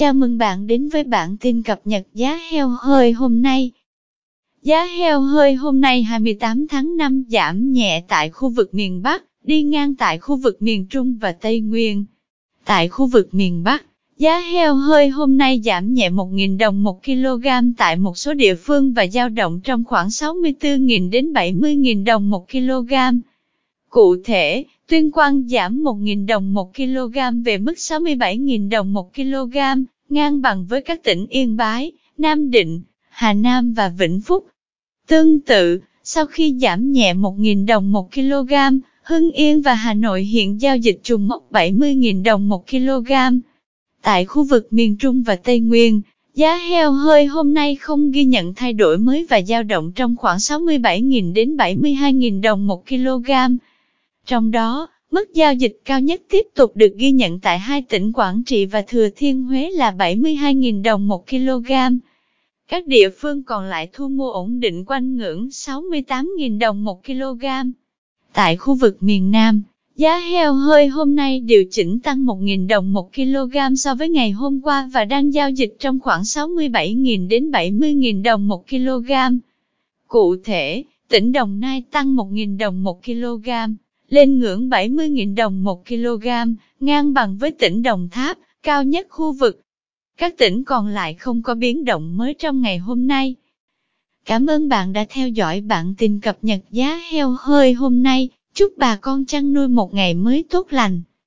Chào mừng bạn đến với bản tin cập nhật giá heo hơi hôm nay. Giá heo hơi hôm nay 28 tháng 5 giảm nhẹ tại khu vực miền Bắc, đi ngang tại khu vực miền Trung và Tây Nguyên. Tại khu vực miền Bắc, giá heo hơi hôm nay giảm nhẹ 1.000 đồng 1 kg tại một số địa phương và dao động trong khoảng 64.000 đến 70.000 đồng 1 kg. Cụ thể, Tuyên Quang giảm 1.000 đồng 1 kg về mức 67.000 đồng 1 kg, ngang bằng với các tỉnh Yên Bái, Nam Định, Hà Nam và Vĩnh Phúc. Tương tự, sau khi giảm nhẹ 1.000 đồng 1 kg, Hưng Yên và Hà Nội hiện giao dịch trùng mốc 70.000 đồng 1 kg. Tại khu vực miền Trung và Tây Nguyên, giá heo hơi hôm nay không ghi nhận thay đổi mới và dao động trong khoảng 67.000 đến 72.000 đồng 1 kg. Trong đó, mức giao dịch cao nhất tiếp tục được ghi nhận tại hai tỉnh Quảng Trị và Thừa Thiên Huế là 72.000 đồng 1 kg. Các địa phương còn lại thu mua ổn định quanh ngưỡng 68.000 đồng 1 kg. Tại khu vực miền Nam, giá heo hơi hôm nay điều chỉnh tăng 1.000 đồng 1 kg so với ngày hôm qua và đang giao dịch trong khoảng 67.000 đến 70.000 đồng 1 kg. Cụ thể, tỉnh Đồng Nai tăng 1.000 đồng 1 kg, lên ngưỡng 70.000 đồng 1 kg, ngang bằng với tỉnh Đồng Tháp, cao nhất khu vực. Các tỉnh còn lại không có biến động mới trong ngày hôm nay. Cảm ơn bạn đã theo dõi bản tin cập nhật giá heo hơi hôm nay. Chúc bà con chăn nuôi một ngày mới tốt lành.